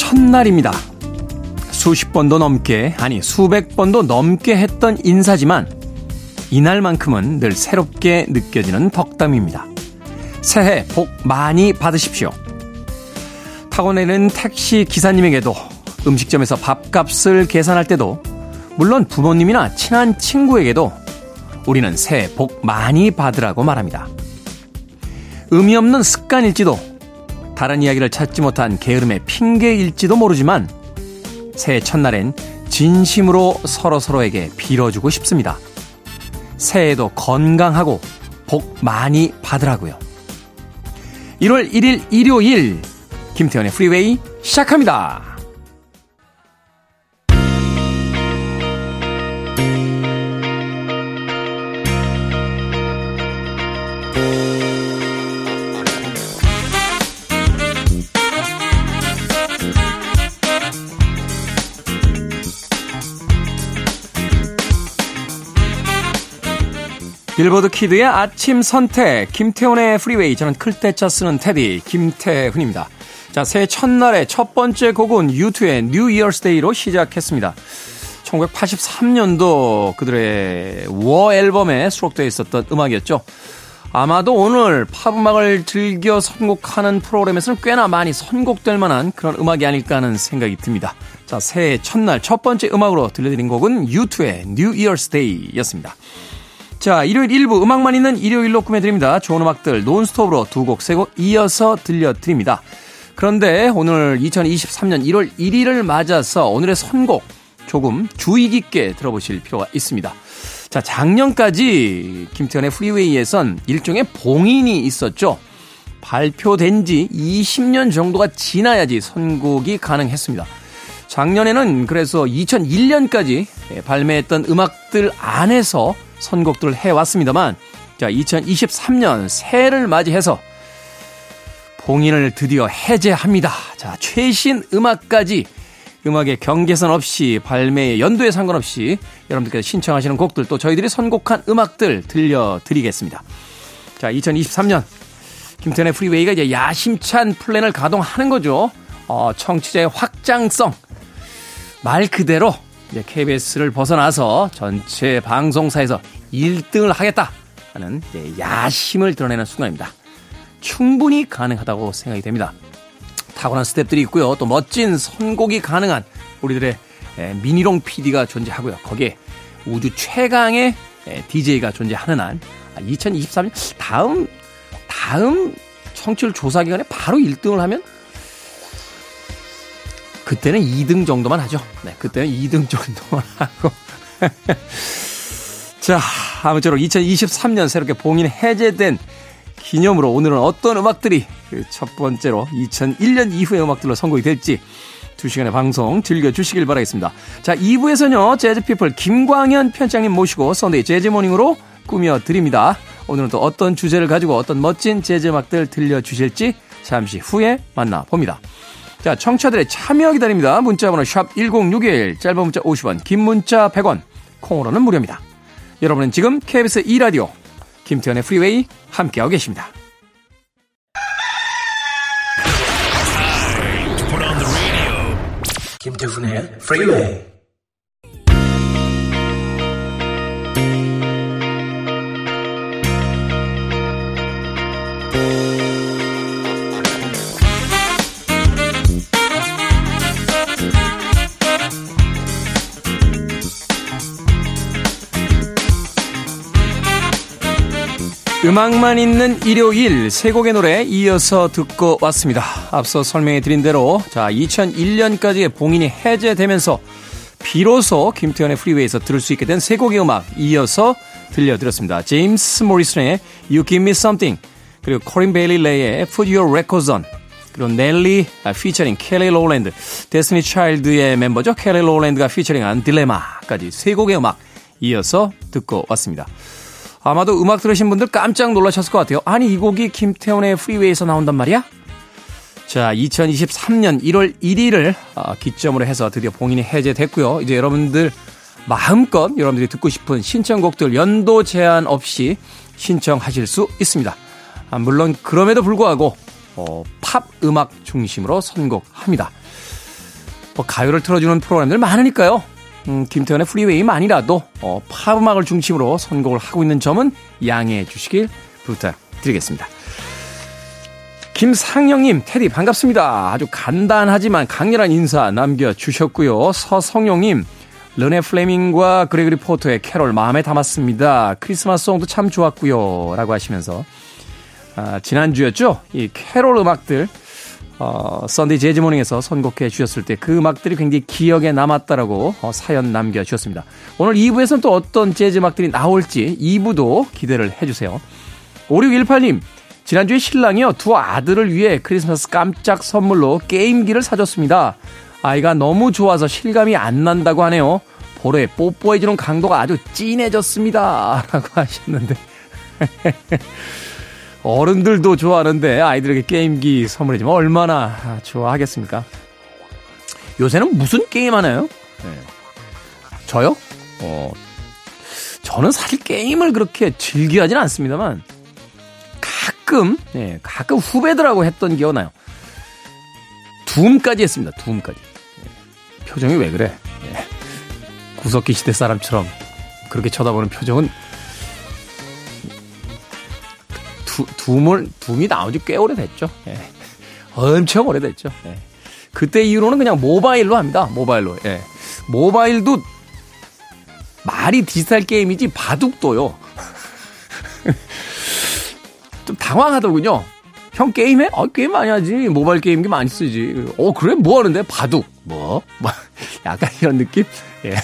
첫날입니다. 수십 번도 넘게, 아니 수백 번도 넘게 했던 인사지만 이날만큼은 늘 새롭게 느껴지는 덕담입니다. 새해 복 많이 받으십시오. 타고 내는 택시 기사님에게도 음식점에서 밥값을 계산할 때도 물론 부모님이나 친한 친구에게도 우리는 새해 복 많이 받으라고 말합니다. 의미 없는 습관일지도 다른 이야기를 찾지 못한 게으름의 핑계일지도 모르지만 새해 첫날엔 진심으로 서로서로에게 빌어주고 싶습니다. 새해에도 건강하고 복 많이 받으라고요. 1월 1일 일요일 김태현의 프리웨이 시작합니다. 빌보드 키드의 아침 선택, 김태훈의 프리웨이. 저는 클 태자 쓰는 태디, 김태훈입니다. 자, 새해 첫날의 첫 번째 곡은 유투의 New Year's Day로 시작했습니다. 1983년도 그들의 워 앨범에 수록되어 있었던 음악이었죠. 아마도 오늘 팝음악을 즐겨 선곡하는 프로그램에서는 꽤나 많이 선곡될 만한 그런 음악이 아닐까 하는 생각이 듭니다. 자, 새해 첫날 첫 번째 음악으로 들려드린 곡은 유투의 New Year's Day였습니다. 자, 일요일 1부 음악만 있는 일요일로 꾸며드립니다. 좋은 음악들 논스톱으로 두 곡, 세 곡 이어서 들려드립니다. 그런데 오늘 2023년 1월 1일을 맞아서 오늘의 선곡 조금 주의 깊게 들어보실 필요가 있습니다. 자, 작년까지 김태현의 프리웨이에선 일종의 봉인이 있었죠. 발표된 지 20년 정도가 지나야지 선곡이 가능했습니다. 작년에는 그래서 2001년까지 발매했던 음악들 안에서 선곡들을 해왔습니다만, 자, 2023년 새해를 맞이해서 봉인을 드디어 해제합니다. 자, 최신 음악까지 음악의 경계선 없이 발매의 연도에 상관없이 여러분들께서 신청하시는 곡들 또 저희들이 선곡한 음악들 들려드리겠습니다. 자, 2023년 김태현의 프리웨이가 이제 야심찬 플랜을 가동하는 거죠. 어, 청취자의 확장성 말 그대로 이제 KBS를 벗어나서 전체 방송사에서 1등을 하겠다 하는 야심을 드러내는 순간입니다. 충분히 가능하다고 생각이 됩니다. 타고난 스텝들이 있고요. 또 멋진 선곡이 가능한 우리들의 미니롱 PD가 존재하고요. 거기에 우주 최강의 DJ가 존재하는 한 2023년 아, 다음 다음 청취율 조사 기간에 바로 1등을 하면 그때는 2등 정도만 하죠. 네, 그때는 2등 정도만 하고. 자, 아무쪼록 2023년 새롭게 봉인 해제된 기념으로 오늘은 어떤 음악들이 그 첫 번째로 2001년 이후의 음악들로 선곡이 될지 2시간의 방송 즐겨주시길 바라겠습니다. 자, 2부에서는요, 재즈피플 김광현 편집장님 모시고 Sunday Jazz Morning으로 꾸며드립니다. 오늘은 또 어떤 주제를 가지고 어떤 멋진 재즈 음악들 들려주실지 잠시 후에 만나봅니다. 자, 청취자들의 참여 기다립니다. 문자번호 샵 1061, 짧은 문자 50원, 긴 문자 100원, 콩으로는 무료입니다. 여러분은 지금 KBS 2라디오 김태훈의 프리웨이 함께하고 계십니다. 김태훈의 프리웨이 음악만 있는 일요일 세 곡의 노래 이어서 듣고 왔습니다. 앞서 설명해 드린 대로 자 2001년까지의 봉인이 해제되면서 비로소 김태훈의 프리웨이에서 들을 수 있게 된 세 곡의 음악 이어서 들려드렸습니다. 제임스 모리슨의 You Give Me Something 그리고 코린 베일리 레이의 Put Your Records On 그리고 넬리 피처링 켈리 로랜드 데스티니 차일드의 멤버죠. 켈리 로랜드가 피처링한 Dilemma까지 세 곡의 음악 이어서 듣고 왔습니다. 아마도 음악 들으신 분들 깜짝 놀라셨을 것 같아요. 아니, 이 곡이 김태훈의 프리웨이에서 나온단 말이야? 자, 2023년 1월 1일을 어, 기점으로 해서 드디어 봉인이 해제됐고요. 이제 여러분들 마음껏 여러분들이 듣고 싶은 신청곡들 연도 제한 없이 신청하실 수 있습니다. 아, 물론 그럼에도 불구하고 어, 팝 음악 중심으로 선곡합니다. 뭐 가요를 틀어주는 프로그램들 많으니까요. 음, 김태훈의 Freeway만이라도 어, 팝 음악을 중심으로 선곡을 하고 있는 점은 양해해 주시길 부탁드리겠습니다. 김상영님, 태디 반갑습니다. 아주 간단하지만 강렬한 인사 남겨주셨고요. 서성용님, 르네 플레밍과 그레고리 포터의 캐롤 마음에 담았습니다. Christmas Song도 참 좋았고요. 라고 하시면서 아, 지난주였죠? 이 캐롤 음악들 어, Sunday Jazz Morning에서 선곡해 주셨을 때 그 음악들이 굉장히 기억에 남았다라고 어, 사연 남겨주셨습니다. 오늘 2부에서는 또 어떤 재즈 음악들이 나올지 2부도 기대를 해주세요. 5618님, 지난주에 신랑이요, 두 아들을 위해 크리스마스 깜짝 선물로 게임기를 사줬습니다. 아이가 너무 좋아서 실감이 안 난다고 하네요. 볼에 뽀뽀해주는 강도가 아주 진해졌습니다. 라고 하셨는데. 어른들도 좋아하는데 아이들에게 게임기 선물해주면 얼마나 좋아하겠습니까? 요새는 무슨 게임 하나요? 네. 저요? 어, 저는 사실 게임을 그렇게 즐겨 하진 않습니다만, 가끔, 네, 가끔 후배들하고 했던 기억 나요. 둠까지 했습니다. 둠까지. 네. 표정이 왜 그래? 네. 구석기 시대 사람처럼 그렇게 쳐다보는 표정은 두, 둠을, 둠이 나온 지 꽤 오래됐죠. 예. 엄청 오래됐죠. 예. 그때 이후로는 그냥 모바일로 합니다. 모바일로. 예. 모바일도 말이 디지털 게임이지 바둑도요. 좀 당황하더군요. 형 게임해? 어, 게임 많이 하지. 모바일 게임기 많이 쓰지. 어, 그래? 뭐 하는데? 바둑. 뭐? 뭐? 약간 이런 느낌? 예.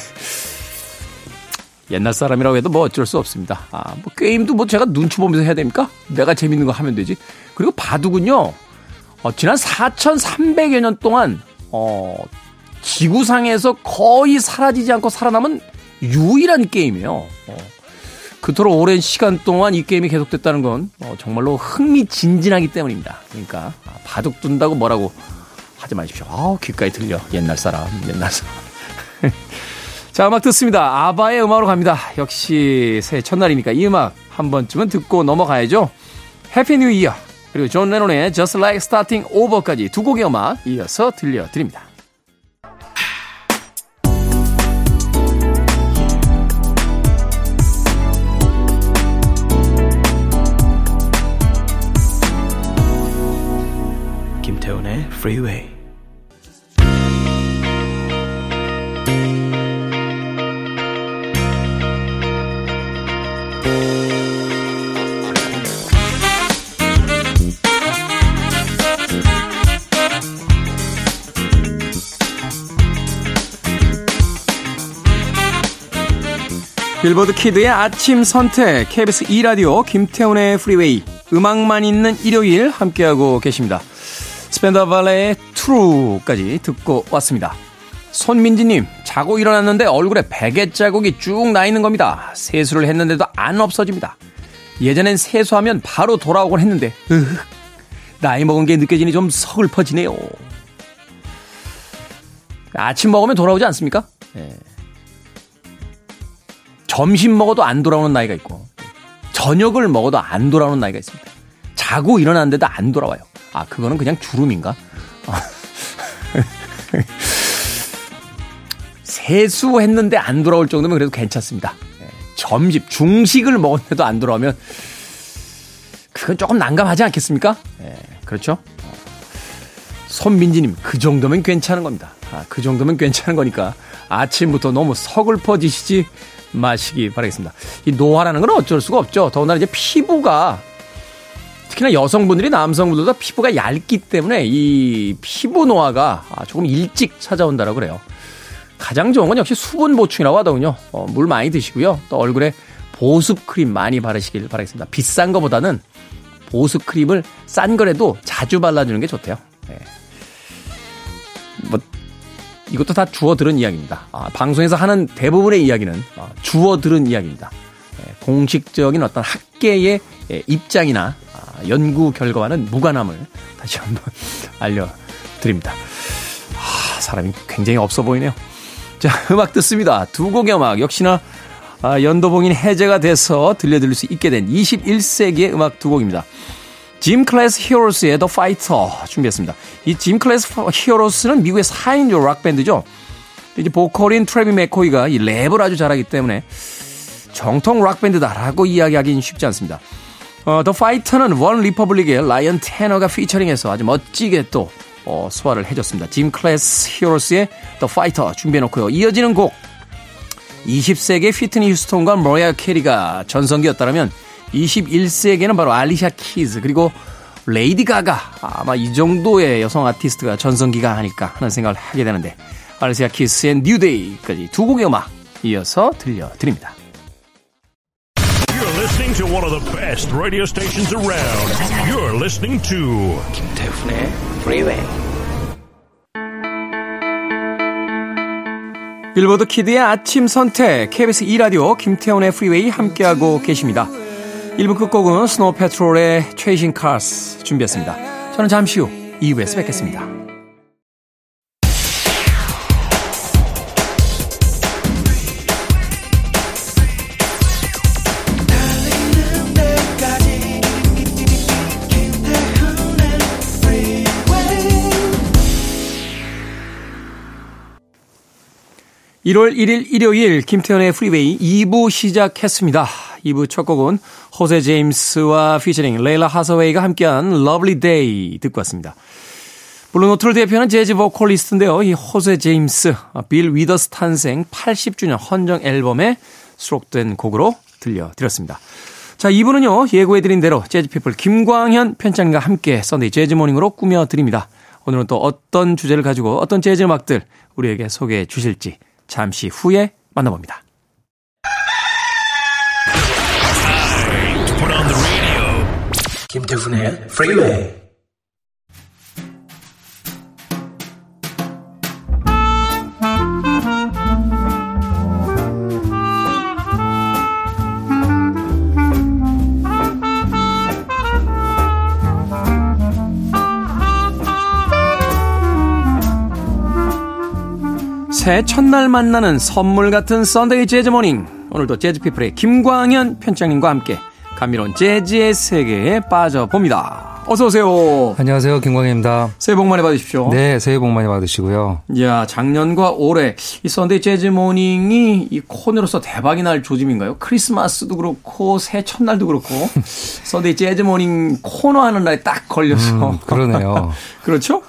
옛날 사람이라고 해도 뭐 어쩔 수 없습니다. 아, 뭐 게임도 뭐 제가 눈치 보면서 해야 됩니까? 내가 재밌는 거 하면 되지. 그리고 바둑은요, 어, 지난 4,300여 년 동안, 어, 지구상에서 거의 사라지지 않고 살아남은 유일한 게임이에요. 어, 그토록 오랜 시간 동안 이 게임이 계속됐다는 건 어, 정말로 흥미진진하기 때문입니다. 그러니까 아, 바둑 둔다고 뭐라고 하지 마십시오. 아우 귓가에 들려 옛날 사람 옛날 사람. 자 음악 듣습니다. 아바의 음악으로 갑니다. 역시 새해 첫날이니까 이 음악 한 번쯤은 듣고 넘어가야죠. Happy New Year 그리고 존 레논의 Just Like Starting Over까지 두 곡의 음악 이어서 들려드립니다. 김태훈의 Freeway 빌보드 키드의 아침 선택 KBS 2 라디오 김태훈의 프리웨이 음악만 있는 일요일 함께하고 계십니다. 스펜더 발레의 트루까지 듣고 왔습니다. 손민지님 자고 일어났는데 얼굴에 베개 자국이 쭉 나 있는 겁니다. 세수를 했는데도 안 없어집니다. 예전엔 세수하면 바로 돌아오곤 했는데 으흑, 나이 먹은 게 느껴지니 좀 서글퍼지네요. 아침 먹으면 돌아오지 않습니까? 네. 점심 먹어도 안 돌아오는 나이가 있고 저녁을 먹어도 안 돌아오는 나이가 있습니다. 자고 일어났는데도 안 돌아와요. 아 그거는 그냥 주름인가? 세수했는데 안 돌아올 정도면 그래도 괜찮습니다. 예, 점심 중식을 먹었는데도 안 돌아오면 그건 조금 난감하지 않겠습니까? 예, 그렇죠? 손민지님 그 정도면 괜찮은 겁니다. 아, 그 정도면 괜찮은 거니까 아침부터 너무 서글퍼지시지 마시기 바라겠습니다. 이 노화라는 건 어쩔 수가 없죠. 더군다나 이제 피부가 특히나 여성분들이 남성분들보다 피부가 얇기 때문에 이 피부 노화가 조금 일찍 찾아온다고 그래요. 가장 좋은 건 역시 수분 보충이라고 하더군요. 어, 물 많이 드시고요. 또 얼굴에 보습 크림 많이 바르시길 바라겠습니다. 비싼 것보다는 보습 크림을 싼 거라도 자주 발라주는 게 좋대요. 네. 뭐 이것도 다 주워 들은 이야기입니다. 아, 방송에서 하는 대부분의 이야기는 아, 주워 들은 이야기입니다. 예, 공식적인 어떤 학계의 예, 입장이나 아, 연구 결과와는 무관함을 다시 한번 알려드립니다. 아, 사람이 굉장히 없어 보이네요. 자, 음악 듣습니다. 두 곡의 음악 역시나 아, 연도봉인 해제가 돼서 들려드릴 수 있게 된 21세기의 음악 두 곡입니다. 짐 클래스 히어로스의 The Fighter 준비했습니다. 이 짐 클래스 히어로스는 미국의 4인조 락밴드죠. 이제 보컬인 트래비 맥코이가 이 랩을 아주 잘하기 때문에 정통 락밴드다라고 이야기하기는 쉽지 않습니다. 어, The Fighter는 원 리퍼블릭의 라이언 테더가 featuring해서 아주 멋지게 또 어, 소화를 해줬습니다. 짐 클래스 히어로스의 The Fighter 준비해놓고요. 이어지는 곡 20세기의 휘트니 휴스톤과 머라이어 캐리가 전성기였다면 21세기에는 바로 알리샤 키즈 그리고 레이디 가가 아마 이 정도의 여성 아티스트가 전성기가 아닐까 하는 생각을 하게 되는데 알리샤 키스의 New Day까지 두 곡의 음악 이어서 들려드립니다. You're listening to one of the best radio stations around. You're listening to 김태훈의 Freeway. Billboard Kid의 아침 선택 KBS 2라디오 김태훈의 Freeway 함께하고 계십니다. 1부 끝곡은 스노우 패트롤의 Chasing Cars 준비했습니다. 저는 잠시 후 2부에서 뵙겠습니다. (1월 1일) 일요일 김태훈의 Freeway 2부 시작했습니다. 2부 첫 곡은 호세 제임스와 피처링 레일라 하서웨이가 함께한 Lovely Day 듣고 왔습니다. 블루노트를 대표하는 재즈 보컬리스트인데요. 이 호세 제임스, 빌 위더스 탄생 80주년 헌정 앨범에 수록된 곡으로 들려드렸습니다. 자, 2부는요, 예고해드린 대로 재즈피플 김광현 편집장과 함께 Sunday Jazz Morning으로 꾸며드립니다. 오늘은 또 어떤 주제를 가지고 어떤 재즈 음악들 우리에게 소개해 주실지 잠시 후에 만나봅니다. 김태훈의 Freeway. 새해 첫날 만나는 선물 같은 썬데이 재즈 모닝. 오늘도 재즈피플의 김광현 편장님과 함께 감미로운 재즈의 세계에 빠져봅니다. 어서오세요. 안녕하세요. 김광현입니다. 새해 복 많이 받으십시오. 네, 새해 복 많이 받으시고요. 야 작년과 올해 이 Sunday Jazz Morning이 이 코너로서 대박이 날 조짐인가요? 크리스마스도 그렇고 새해 첫날도 그렇고 Sunday Jazz Morning 코너 하는 날에 딱 걸려서 음, 그러네요. 그렇죠?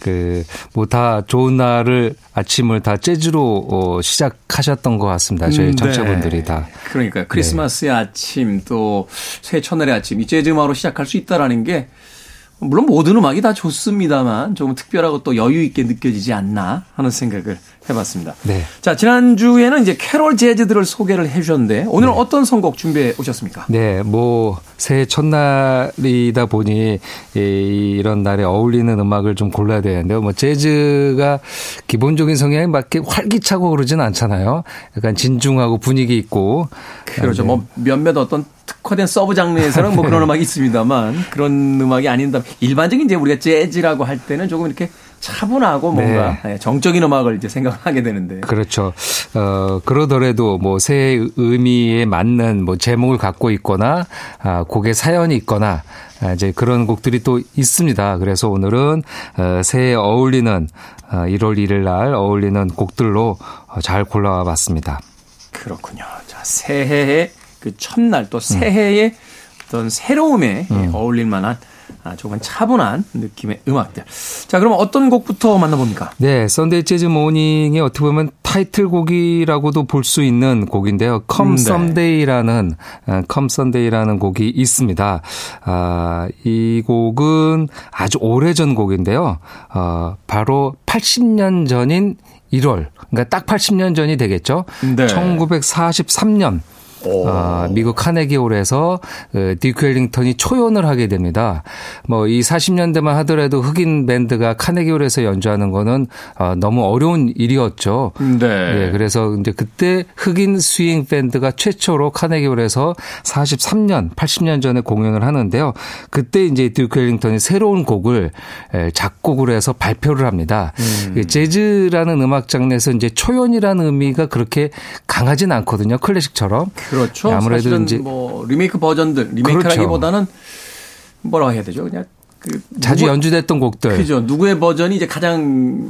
그, 뭐 다 좋은 날을 아침을 다 재즈로 어, 시작하셨던 것 같습니다. 저희 음, 청취자분들이 네. 다. 그러니까 크리스마스의 아침 또 새해 첫날의 아침 이 재즈 음악으로 시작할 수 있다라는 게 물론 모든 음악이 다 좋습니다만 조금 특별하고 또 여유 있게 느껴지지 않나 하는 생각을 해봤습니다. 네. 자 지난주에는 이제 캐롤 재즈들을 소개를 해주셨는데 오늘은 어떤 선곡 준비해 오셨습니까? 네, 뭐 새해 첫날이다 보니 이- 이런 날에 어울리는 음악을 좀 골라야 되는데요. 뭐 재즈가 기본적인 성향이 맞게 활기차고 그러진 않잖아요. 약간 진중하고 분위기 있고 그렇죠. 네. 뭐 몇몇 어떤 특화된 sub 장르에서는 뭐 그런 음악이 있습니다만 그런 음악이 아니라. 일반적인 이제 우리가 재즈라고 할 때는 조금 이렇게 차분하고 뭔가 예, 정적인 음악을 이제 생각하게 되는데. 그렇죠. 어, 그러더라도 뭐 새해 의미에 맞는 뭐 제목을 갖고 있거나, 아, 곡의 사연이 있거나, 아, 이제 그런 곡들이 또 있습니다. 그래서 오늘은, 어, 새해에 어울리는, 어, 1월 1일 날 어울리는 곡들로 어, 잘 골라와 봤습니다. 그렇군요. 자, 새해의 그 첫날 또 새해의 어떤 새로움에 예, 어울릴 만한 아, 조금 차분한 느낌의 음악들. 자, 그럼 어떤 곡부터 만나봅니까? 네, Sunday Jazz Morning이 어떻게 보면 타이틀곡이라고도 볼 수 있는 곡인데요. Come Sunday라는 어, Come Sunday라는 곡이 있습니다. 아, 이 곡은 아주 오래전 곡인데요. 어, 바로 80년 전인 1월, 그러니까 딱 80년 전이 되겠죠. 네. 1943년 어, 미국 카네기홀에서 그 디크 웰링턴이 초연을 하게 됩니다. 뭐 이 40년대만 하더라도 흑인 밴드가 카네기홀에서 연주하는 거는 어, 너무 어려운 일이었죠. 네. 예, 그래서 이제 그때 흑인 스윙 밴드가 최초로 카네기홀에서 43년, 80년 전에 공연을 하는데요. 그때 이제 듀크 엘링턴이 새로운 곡을 에, 작곡을 해서 발표를 합니다. 그 재즈라는 음악 장르에서 이제 초연이라는 의미가 그렇게 강하진 않거든요. 클래식처럼. 그렇죠. 아무래도 사실은 이제- 뭐 리메이크 버전들 리메이크라기보다는 뭐라고 해야 되죠? 그냥 그 자주 누구- 연주됐던 곡들. 그죠. 누구의 버전이 이제 가장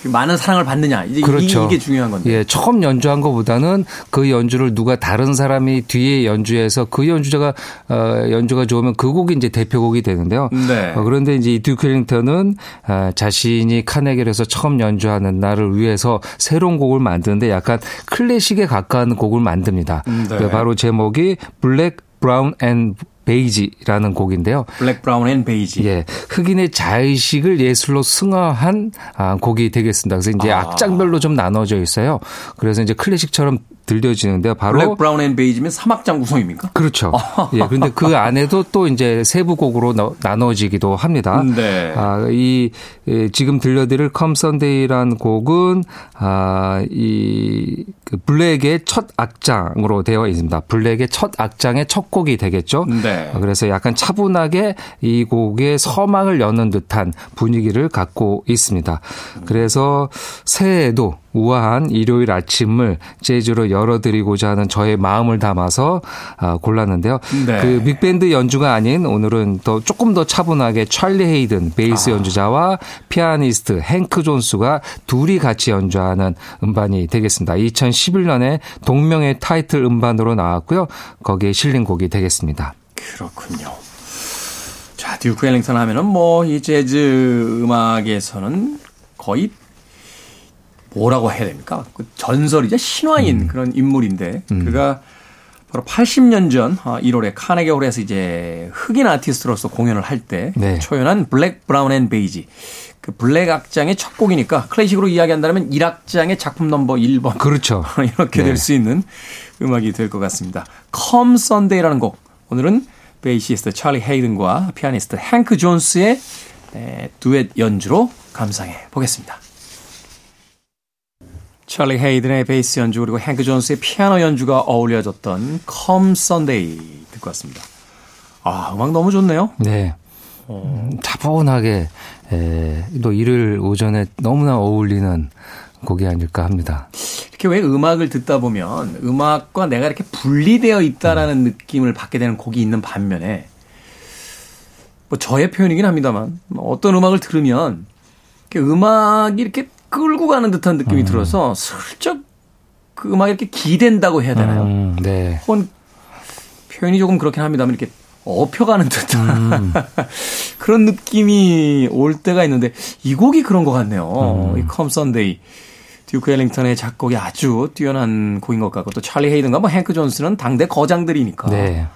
그 많은 사랑을 받느냐. 이제 그렇죠. 이, 게 중요한 건데. 예, 처음 연주한 것보다는 그 연주를 누가 다른 사람이 뒤에 연주해서 그 연주자가 어, 연주가 좋으면 그 곡이 이제 대표곡이 되는데요. 네. 어, 그런데 이제 이 듀크 엘링턴은 어, 자신이 카네기에서 처음 연주하는 날을 위해서 새로운 곡을 만드는데 약간 클래식에 가까운 곡을 만듭니다. 네. 그 바로 제목이 Black, Brown and Beige라는 곡인데요. Black, Brown and Beige. 예, 흑인의 자의식을 예술로 승화한 아, 곡이 되겠습니다. 그래서 이제 아. 악장별로 좀 나눠져 있어요. 그래서 이제 클래식처럼 들려지는데요. 바로 블랙 브라운 앤 베이지면 사막장 구성입니까? 그렇죠. 예, 그런데 그 안에도 또 이제 세부 곡으로 나- 나눠지기도 합니다. 네. 아, 이 예, 지금 들려드릴 Come Sunday라는 곡은 아, 이 그 Black의 첫 악장으로 되어 있습니다. Black의 첫 악장의 첫 곡이 되겠죠. 네. 아, 그래서 약간 차분하게 이 곡의 서막을 여는 듯한 분위기를 갖고 있습니다. 그래서 새해에도 우아한 일요일 아침을 재즈로 열어드리고자 하는 저의 마음을 담아서 아, 골랐는데요. 네. 그 빅밴드 연주가 아닌 오늘은 더 조금 더 차분하게 찰리 헤이든 베이스 연주자와 피아니스트 행크 존스가 둘이 같이 연주하는 음반이 되겠습니다. 2011년에 동명의 타이틀 음반으로 나왔고요. 거기에 실린 곡이 되겠습니다. 그렇군요. 자, 듀크 엘링턴 하면은 뭐 이 재즈 음악에서는 거의 뭐라고 해야 됩니까? 그 전설이자 신화인 음. 그런 인물인데 그가 바로 80년 전 아, 1월에 카네기 홀에서 이제 흑인 아티스트로서 공연을 할때 네. 초연한 Black Brown and Beige 그 Black 악장의 첫 곡이니까 클래식으로 이야기한다면 1악장의 작품 넘버 1번 그렇죠. 이렇게 네. 될수 있는 음악이 될 것 같습니다. Come Sunday라는 곡. 오늘은 베이시스트 찰리 헤이든과 피아니스트 행크 존스의 에, 듀엣 연주로 감상해 보겠습니다. 찰리 헤이든의 베이스 연주 그리고 행크 존스의 피아노 연주가 어울려졌던 Come Sunday 듣고 왔습니다. 아 음악 너무 좋네요. 네. 음, 차분하게 에, 또 일요일 오전에 너무나 어울리는 곡이 아닐까 합니다. 이렇게 왜 음악을 듣다 보면 음악과 내가 이렇게 분리되어 있다라는 느낌을 받게 되는 곡이 있는 반면에 뭐 저의 표현이긴 합니다만 뭐 어떤 음악을 들으면 이렇게 음악이 이렇게 끌고 가는 듯한 느낌이 들어서 슬쩍 그 음악이 이렇게 기댄다고 해야 되나요? 음, 네. 혹은 표현이 조금 그렇긴 합니다만 이렇게 업혀가는 듯한 그런 느낌이 올 때가 있는데 이 곡이 그런 것 같네요. 이 Come Sunday. 듀크 엘링턴의 작곡이 아주 뛰어난 곡인 것 같고 또 찰리 헤이든과 뭐 행크 존스는 당대 거장들이니까 네.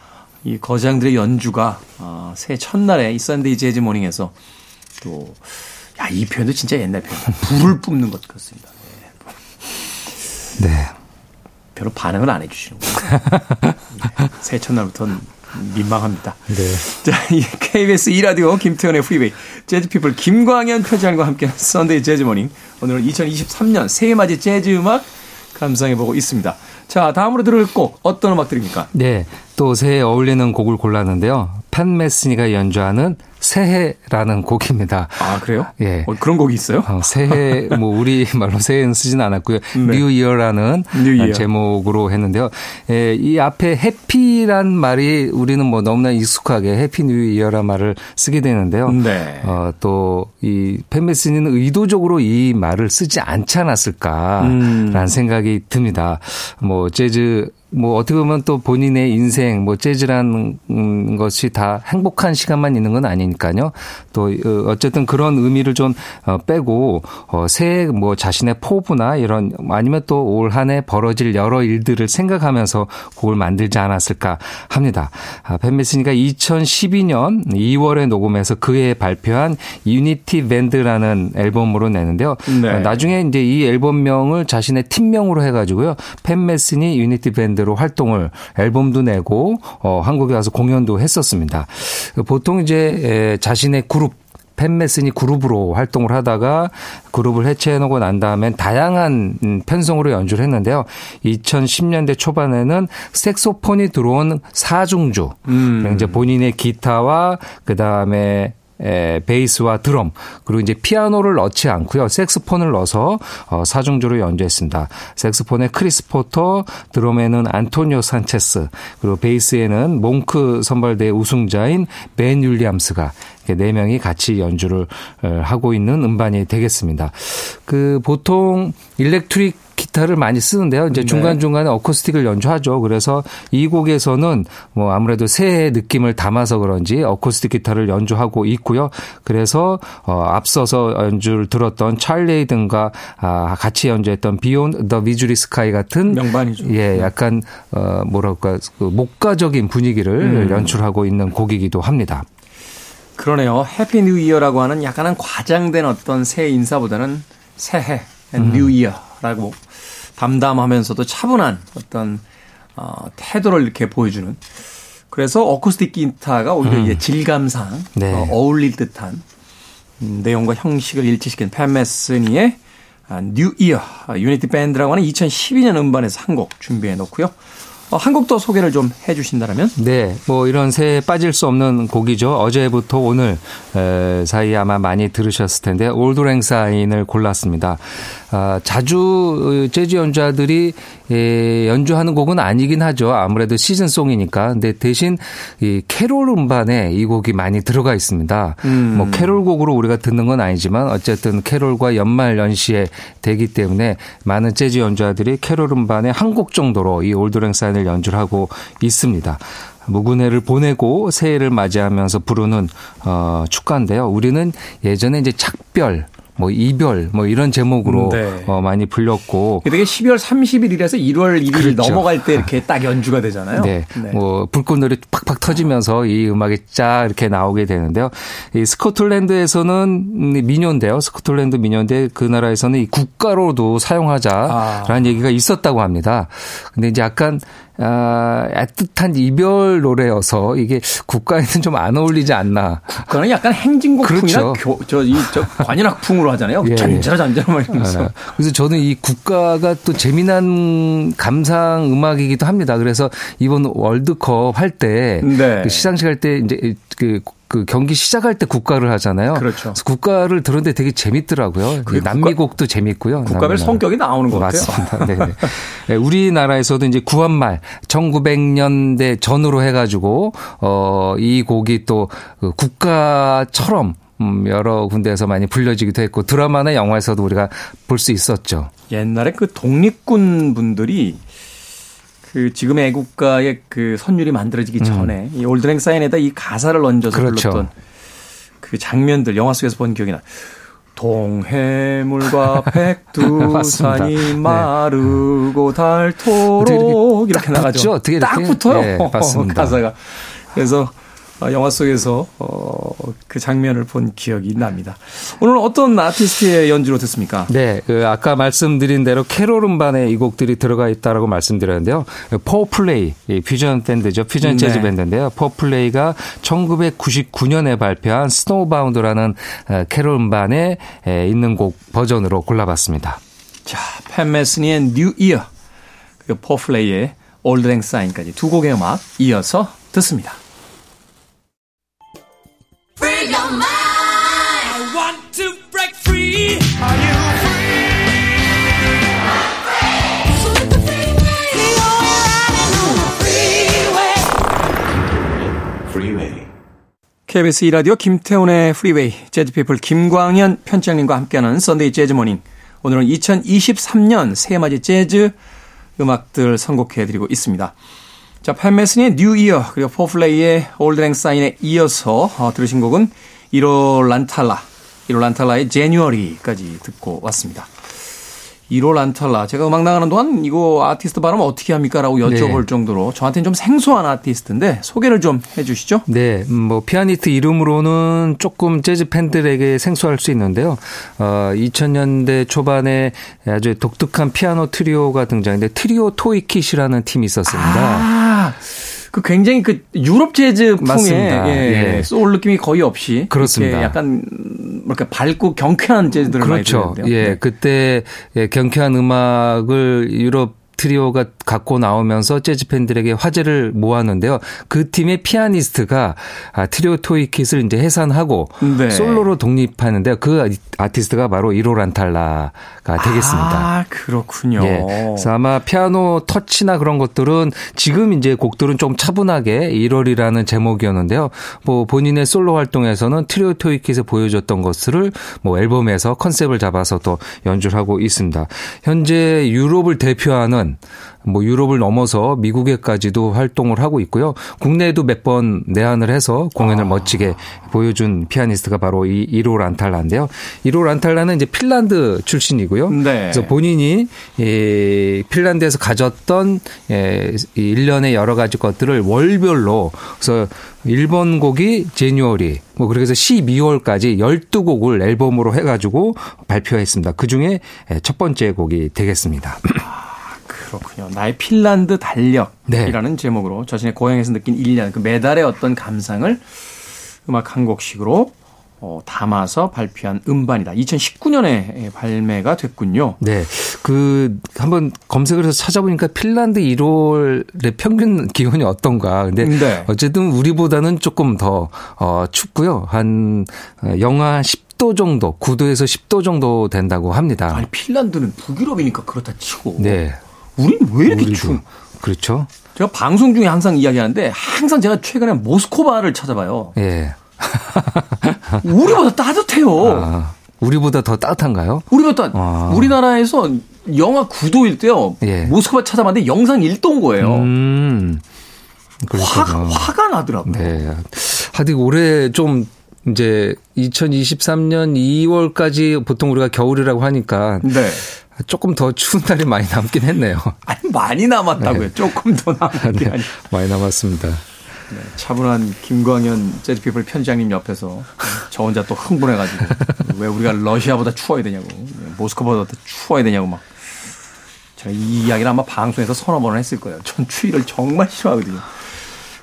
이 거장들의 연주가 아, 새해 첫날에 이 Sunday Jazz Morning에서 또 야 이 표현도 진짜 옛날 표현 불을 뿜는 것 같습니다. 네. 별로 반응을 안 해주시는 거예요. 네, 새해 첫날부터는 민망합니다. 네. 자, 이 KBS 2라디오 김태현의 Freeway 재즈피플 김광현 편집장과 함께 Sunday Jazz Morning 오늘은 2023년 새해맞이 재즈 음악 감상해보고 있습니다. 자, 다음으로 들을 곡 어떤 음악 들입니까? 네. 또 새해 어울리는 곡을 골랐는데요. 팻 메스니가 연주하는 새해라는 곡입니다. 아, 그래요? 예. 어, 그런 곡이 있어요? 어, 새해 뭐 우리 말로 새해는 쓰진 않았고요. 네. New Year라는. 제목으로 했는데요. 예, 이 앞에 Happy란 말이 우리는 뭐 너무나 익숙하게 Happy New Year란 말을 쓰게 되는데요. 네. 어, 또 이 팻 메스니는 의도적으로 이 말을 쓰지 않지 않았을까라는 음. 생각이 듭니다. 뭐 재즈 뭐 어떻게 보면 또 본인의 인생 뭐 재즈라는 음, 것이 다 행복한 시간만 있는 건 아니니까요. 또 어, 어쨌든 그런 의미를 좀 어, 빼고 어, 새해 뭐 자신의 포부나 이런 아니면 또 올 한 해 벌어질 여러 일들을 생각하면서 곡을 만들지 않았을까 합니다. 아, 팻 메스니가 2012년 2월에 녹음해서 그해 발표한 Unity Band라는 앨범으로 내는데요. 네. 어, 나중에 이제 이 앨범명을 자신의 팀명으로 해가지고요. 팻 메스니 Unity Band 로 활동을 앨범도 내고 어, 한국에 와서 공연도 했었습니다. 보통 이제 에, 자신의 그룹 팻 메스니 그룹으로 활동을 하다가 그룹을 해체해놓고 난 다음엔 다양한 음, 편성으로 연주를 했는데요. 2010년대 초반에는 색소폰이 들어온 사중주. 음. 이제 본인의 기타와 그 다음에 에, 베이스와 드럼 그리고 이제 피아노를 넣지 않고요. 색소폰을 넣어서 어, 사중주로 연주했습니다. 색소폰에 크리스 포터, 드럼에는 안토니오 산체스, 그리고 베이스에는 몽크 선발대회 우승자인 벤 윌리엄스가 네 명이 같이 연주를 어, 하고 있는 음반이 되겠습니다. 그 보통 일렉트릭 기타를 많이 쓰는데요. 이제 네. 중간 중간에 어쿠스틱을 연주하죠. 그래서 이 곡에서는 뭐 아무래도 새해 느낌을 담아서 그런지 어쿠스틱 기타를 연주하고 있고요. 그래서 어 앞서서 연주를 들었던 찰리 헤이든과 아 같이 연주했던 Beyond the Missouri Sky 같은 명반이죠. 예, 약간 어 뭐랄까 그 목가적인 분위기를 음. 연출하고 있는 곡이기도 합니다. 그러네요. Happy New Year라고 하는 약간은 과장된 어떤 새해 인사보다는 새해 New Year라고 담담하면서도 차분한 어떤 어, 태도를 이렇게 보여주는 그래서 어쿠스틱 기타가 오히려 이제 질감상 네. 어, 어울릴 듯한 음, 내용과 형식을 일치시킨 팻 메스니의 아, New Year 아, Unity Band라고 하는 2012년 음반에서 한 곡 준비해 놓고요. 어, 한곡더 소개를 좀 해주신다면 네, 뭐 이런 새해에 빠질 수 없는 곡이죠. 어제부터 오늘 에, 사이 아마 많이 들으셨을 텐데 Auld Lang Syne을 골랐습니다. 아, 자주 재즈 연주자들이 예, 연주하는 곡은 아니긴 하죠. 아무래도 season song이니까. 근데 대신 이 캐롤 음반에 이 곡이 많이 들어가 있습니다. 음. 뭐 캐롤 곡으로 우리가 듣는 건 아니지만 어쨌든 캐롤과 연말 연시에 되기 때문에 많은 재즈 연주자들이 캐롤 음반에 한 곡 정도로 이 Auld Lang Syne을 연주를 하고 있습니다. 무근해를 보내고 새해를 맞이하면서 부르는 어 축가인데요. 우리는 예전에 이제 작별 뭐 이별 뭐 이런 제목으로 네. 어 많이 불렸고 되게 12월 30일이라서 1월 1일 그렇죠. 넘어갈 때 이렇게 딱 연주가 되잖아요. 네. 뭐 불꽃놀이 팍팍 터지면서 이 음악이 쫙 이렇게 나오게 되는데요. 이 스코틀랜드에서는 민요인데요. 스코틀랜드 민요인데 그 나라에서는 이 국가로도 사용하자라는 아. 얘기가 있었다고 합니다. 근데 이제 약간 아, 애틋한 이별 노래여서 이게 국가에는 좀 안 어울리지 않나. 그거는 약간 행진곡풍이나 그렇죠. 교, 저, 이, 저, 관현악풍으로 하잖아요. 예, 잔자라 잔자라 막 이러면서. 아, 그래서 저는 이 국가가 또 재미난 감상 음악이기도 합니다. 그래서 이번 월드컵 할때 네. 그 시상식 할 때 이제 그, 그 경기 시작할 때 국가를 하잖아요. 그렇죠. 국가를 들었는데 되게 재밌더라고요. 남미곡도 재밌고요. 국가별. 성격이 나오는 것 같아요. 맞습니다. 네. 네. 우리나라에서도 이제 구한말 1900년대 전후로 해가지고 어이 곡이 또 그 국가처럼 음, 여러 군데에서 많이 불려지기도 했고 드라마나 영화에서도 우리가 볼 수 있었죠. 옛날에 그 독립군 분들이 그 지금의 애국가의 그 선율이 만들어지기 전에 이 올드랭 사인에다 이 가사를 얹어서 음. 그렇죠. 불렀던 그 장면들 영화 속에서 본 기억이 나. 동해물과 백두산이. 네. 마르고 닳도록 이렇게 딱 나가죠. 붙죠? 어떻게 딱? 붙어요. 네. 가사가. 그래서 어, 영화 속에서 어, 그 장면을 본 기억이 납니다. 오늘 어떤 아티스트의 연주로 듣습니까? 네, 그 아까 말씀드린 대로 캐롤 음반에 이 곡들이 들어가 있다라고 말씀드렸는데요. 포플레이 퓨전 밴드죠. 퓨전 재즈 네. 밴드인데요. 포플레이가 1999년에 발표한 Snowbound라는 어, 캐롤 음반에 에, 있는 곡 버전으로 골라봤습니다. 자, 팻 메스니의 New Year 그리고 포플레이의 올드 랭 사인까지 두 곡의 음악 이어서 듣습니다. KBS 2라디오 김태훈의 프리웨이 재즈피플 김광현 편집장님과 함께하는 썬데이 재즈 모닝 오늘은 2023년 새해맞이 재즈 음악들 선곡해드리고 있습니다. 자, 팻 메스니의 New Year 그리고 포플레이의 올드랭 사인에 이어서 어, 들으신 곡은 이로 란탈라 이로 란탈라의 January까지 듣고 왔습니다. 이로 란탈라 제가 음악 나가는 동안 이거 아티스트 발음 어떻게 합니까? 라고 여쭤볼 네. 정도로 저한테는 좀 생소한 아티스트인데 소개를 좀 해주시죠. 네, 음, 뭐 피아니스트 이름으로는 조금 재즈 팬들에게 생소할 수 있는데요. 어, 2000년대 초반에 아주 독특한 피아노 트리오가 등장했는데 트리오 토이킷이라는 팀이 있었습니다. 아, 그 굉장히 그 유럽 재즈 풍의 맞습니다. 예, 예. 소울 느낌이 거의 없이 그렇습니다. 약간 음, 뭐랄까 밝고 경쾌한 재즈들을 많이 그렇죠. 들었는데요. 예, 네. 그때 예, 경쾌한 음악을 유럽 트리오가 갖고 나오면서 재즈 팬들에게 화제를 모았는데요. 그 팀의 피아니스트가 아, 트리오 토이킷을 이제 해산하고 네. 솔로로 독립하는데요. 그 아티스트가 바로 이로 란탈라가 되겠습니다. 아, 그렇군요. 예. 그래서 아마 피아노 터치나 그런 것들은 지금 이제 곡들은 좀 차분하게 1월이라는 제목이었는데요. 뭐 본인의 솔로 활동에서는 트리오 토이킷에 보여줬던 것을 뭐 앨범에서 컨셉을 잡아서 또 연주를 하고 있습니다. 현재 유럽을 대표하는 뭐 유럽을 넘어서 미국에까지도 활동을 하고 있고요. 국내에도 몇 번 내한을 해서 공연을 멋지게 보여준 피아니스트가 바로 이 이로 란탈라인데요. 이로 란탈라는 이제 핀란드 출신이고요. 네. 그래서 본인이 이 핀란드에서 가졌던 예, 이 일련의 여러 가지 것들을 월별로 그래서 1번 곡이 제뉴얼이 뭐 그렇게 해서 12월까지 12곡을 앨범으로 해가지고 발표했습니다. 그 중에 첫 번째 곡이 되겠습니다. 그렇군요. 나의 핀란드 달력이라는 네. 제목으로 자신의 고향에서 느낀 1년 그 메달의 어떤 감상을 음악 한 곡씩으로 어, 담아서 발표한 음반이다. 2019년에 발매가 됐군요. 네. 그, 한번 검색을 해서 찾아보니까 핀란드 1월의 평균 기온이 어떤가. 근데 네. 어쨌든 우리보다는 조금 더, 어, 춥고요. 한, 어, 영하 10도 정도, 9도에서 10도 정도 된다고 합니다. 아니 핀란드는 북유럽이니까 그렇다 치고 네. 우린 왜 이렇게 우리도. 추운? 그렇죠. 제가 방송 중에 항상 이야기하는데 항상 제가 최근에 모스코바를 찾아봐요. 예. 우리보다 따뜻해요. 아, 우리보다 더 따뜻한가요? 우리보다 아. 우리나라에서 영하 9도일 때요. 예. 모스크바 찾아봤는데 영상 1도인 거예요. 음. 화. 화가 나더라고요. 네. 하여튼 올해 좀 이제 2023년 2월까지 보통 우리가 겨울이라고 하니까 네. 조금 더 추운 날이 많이 남긴 했네요. 아니 많이 남았다고요. 조금 더 남은 게 네, 아니. 많이 남았습니다. 차분한 김광현 재즈피플 편장님 옆에서 저 혼자 또 흥분해가지고 왜 우리가 러시아보다 추워야 되냐고 모스크바보다 더 추워야 되냐고 막 제가 이 이야기를 아마 방송에서 서너 번을 했을 거예요. 전 추위를 정말 싫어하거든요.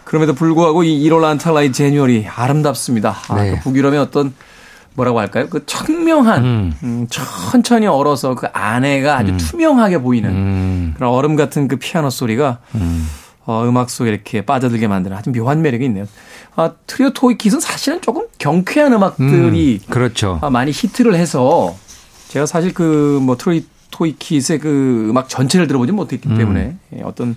그럼에도 불구하고 이 1월 안탈라이 제뉴얼이 아름답습니다. 아, 네. 그 북유럽의 어떤 뭐라고 할까요? 그 청명한 음. 음, 천천히 얼어서 그 안에가 아주 투명하게 보이는 음. 그런 얼음 같은 그 피아노 소리가 어, 음악 속에 이렇게 빠져들게 만드는 아주 묘한 매력이 있네요. 아, 트리오 토이킷은 사실은 조금 경쾌한 음악들이 음, 그렇죠. 아, 많이 히트를 해서 제가 사실 그 뭐 트로이 토이킷의 그 음악 전체를 들어보지 못했기 때문에 예, 어떤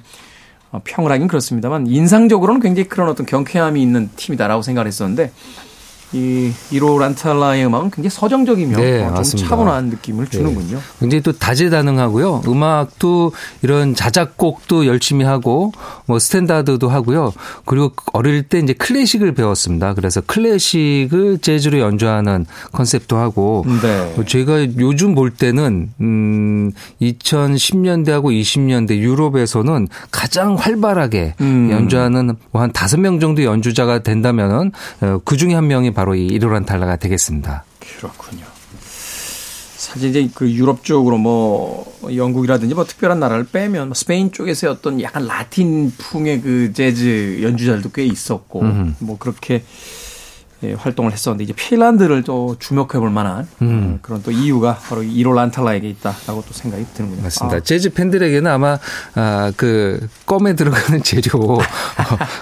어, 평을 하긴 그렇습니다만 인상적으로는 굉장히 그런 어떤 경쾌함이 있는 팀이다라고 생각을 했었는데 이 이로 란탈라의 음악은 굉장히 서정적이며 네, 어, 좀 맞습니다. 차분한 느낌을 주는군요. 굉장히 또 다재다능하고요. 음악도 이런 자작곡도 열심히 하고 뭐 스탠다드도 하고요. 그리고 어릴 때 이제 클래식을 배웠습니다. 그래서 클래식을 재즈로 연주하는 컨셉도 하고 네. 어, 제가 요즘 볼 때는 음 2010년대하고 20년대 유럽에서는 가장 활발하게 음. 연주하는 뭐한 다섯 명 정도 연주자가 된다면은 어, 그 중에 한 명이 바로 이 이로란 탈라가 되겠습니다. 그렇군요. 사실 이제 그 유럽 쪽으로 뭐 영국이라든지 뭐 특별한 나라를 빼면 뭐 스페인 쪽에서의 어떤 약간 라틴풍의 그 재즈 연주자들도 꽤 있었고 뭐 그렇게 예, 활동을 했었는데 이제 핀란드를 또 주목해 볼 만한 어, 그런 또 이유가 바로 이로 란탈라에게 있다라고 또 생각이 드는군요. 맞습니다. 아, 재즈 팬들에게는 아마 아, 그 껌에 들어가는 재료 어,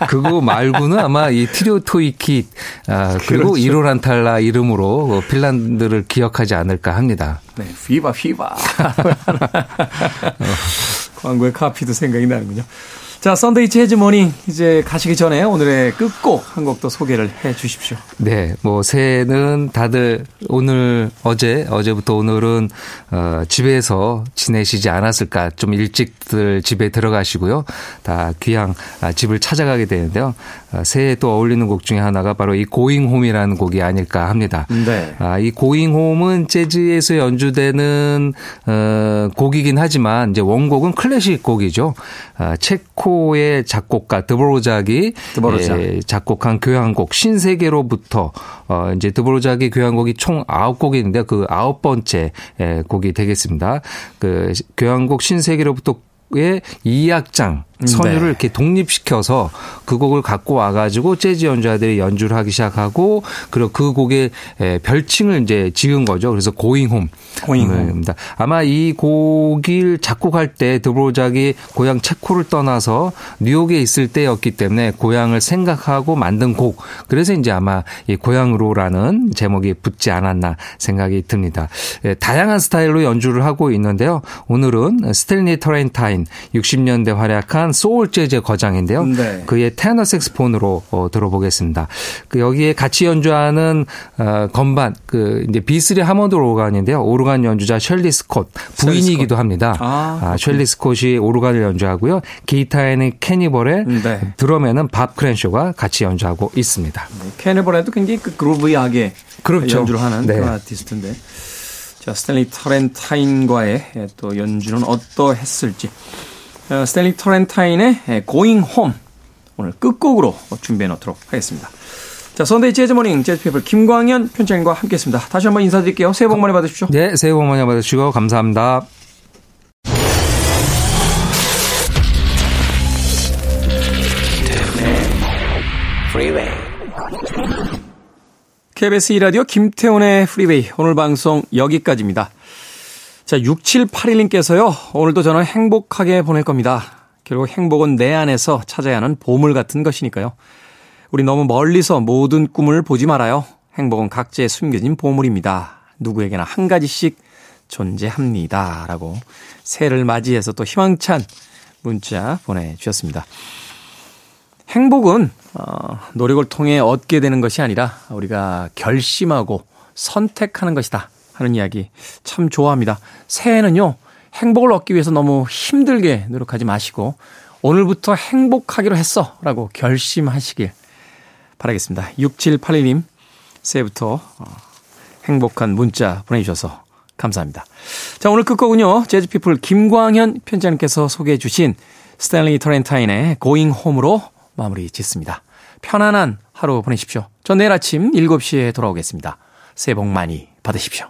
그거 말고는 아마 이 트리오 토이킷 아, 그리고 그렇죠. 이로 란탈라 이름으로 어, 핀란드를 기억하지 않을까 합니다. 네, hyvä hyvä. 광고의 카피도 생각이 나는군요. 자, 썬데이 재즈 모닝 이제 가시기 전에 오늘의 끝곡 한 곡 더 소개를 해 주십시오. 네, 뭐 새해는 다들 오늘 어제 어제부터 오늘은 어, 집에서 지내시지 않았을까 좀 일찍들 집에 들어가시고요. 다 귀향 아, 집을 찾아가게 되는데요. 어, 새해 또 어울리는 곡 중에 하나가 바로 이 고잉 홈이라는 곡이 아닐까 합니다. 네. 아, 이 고잉 홈은 재즈에서 연주되는 어, 곡이긴 하지만 이제 원곡은 클래식 곡이죠. 아, 체코 의 작곡가 드보로작이 드보로작. 예, 작곡한 교향곡 신세계로부터 어 이제 드보로작의 교향곡이 총 9곡이 있는데 그 아홉 번째 예, 곡이 되겠습니다. 그 교향곡 신세계로부터 의 2악장 선율을 네. 이렇게 독립시켜서 그 곡을 갖고 와가지고 재즈 연주자들이 연주를 하기 시작하고 그리고 그 곡의 에, 별칭을 이제 지은 거죠. 그래서 고잉 홈. Going Home. 입니다. 아마 이 곡을 작곡할 때 드보작이 고향 체코를 떠나서 뉴욕에 있을 때였기 때문에 고향을 생각하고 만든 곡. 그래서 이제 아마 이 고향으로라는 제목이 붙지 않았나 생각이 듭니다. 예, 다양한 스타일로 연주를 하고 있는데요. 오늘은 스탠리 터렌타인 60년대 활약한 소울 재즈 거장인데요. 네. 그의 테너 색스폰으로 어, 들어보겠습니다. 그 여기에 같이 연주하는 어, 건반 그 이제 B3 하몬드 오르간인데요. 오르간 연주자 셜리 스콧 부인이기도 합니다. 아, 아, 셜리 스콧이 오르간을 연주하고요. 기타에는 케니 버렐 네. 드럼에는 밥 크랜쇼가 같이 연주하고 있습니다. 케니 버렐도 굉장히 그 groove하게 그렇죠. 연주를 하는 네. 그런 아티스트인데. 자, 스탠리 터렌타인과의 또 연주는 어떠했을지. 어, 스탠리 터렌타인의 Going Home 오늘 끝곡으로 준비해 놓도록 하겠습니다. 자, 선데이 재즈 모닝 재즈 피플 김광현 편집장님과 함께했습니다. 다시 한번 인사드릴게요. 새해 복 많이 받으십시오. 네, 새해 복 많이 받으시고 감사합니다. KBS 2라디오 김태훈의 프리웨이 오늘 방송 여기까지입니다. 자, 6781님께서요. 오늘도 저는 행복하게 보낼 겁니다. 결국 행복은 내 안에서 찾아야 하는 보물 같은 것이니까요. 우리 너무 멀리서 모든 꿈을 보지 말아요. 행복은 각자에 숨겨진 보물입니다. 누구에게나 한 가지씩 존재합니다. 라고 새해를 맞이해서 또 희망찬 문자 보내주셨습니다. 행복은 어, 노력을 통해 얻게 되는 것이 아니라 우리가 결심하고 선택하는 것이다 하는 이야기 참 좋아합니다. 새해는요 행복을 얻기 위해서 너무 힘들게 노력하지 마시고 오늘부터 행복하기로 했어 라고 결심하시길 바라겠습니다. 6781님 새해부터 어, 행복한 문자 보내주셔서 감사합니다. 자 오늘 끝곡은요 재즈피플 김광현 편장님께서 소개해 주신 스탠리 터렌타인의 Going Home으로 마무리 짓습니다. 편안한 하루 보내십시오. 전 내일 아침 7시에 돌아오겠습니다. 새해 복 많이 받으십시오.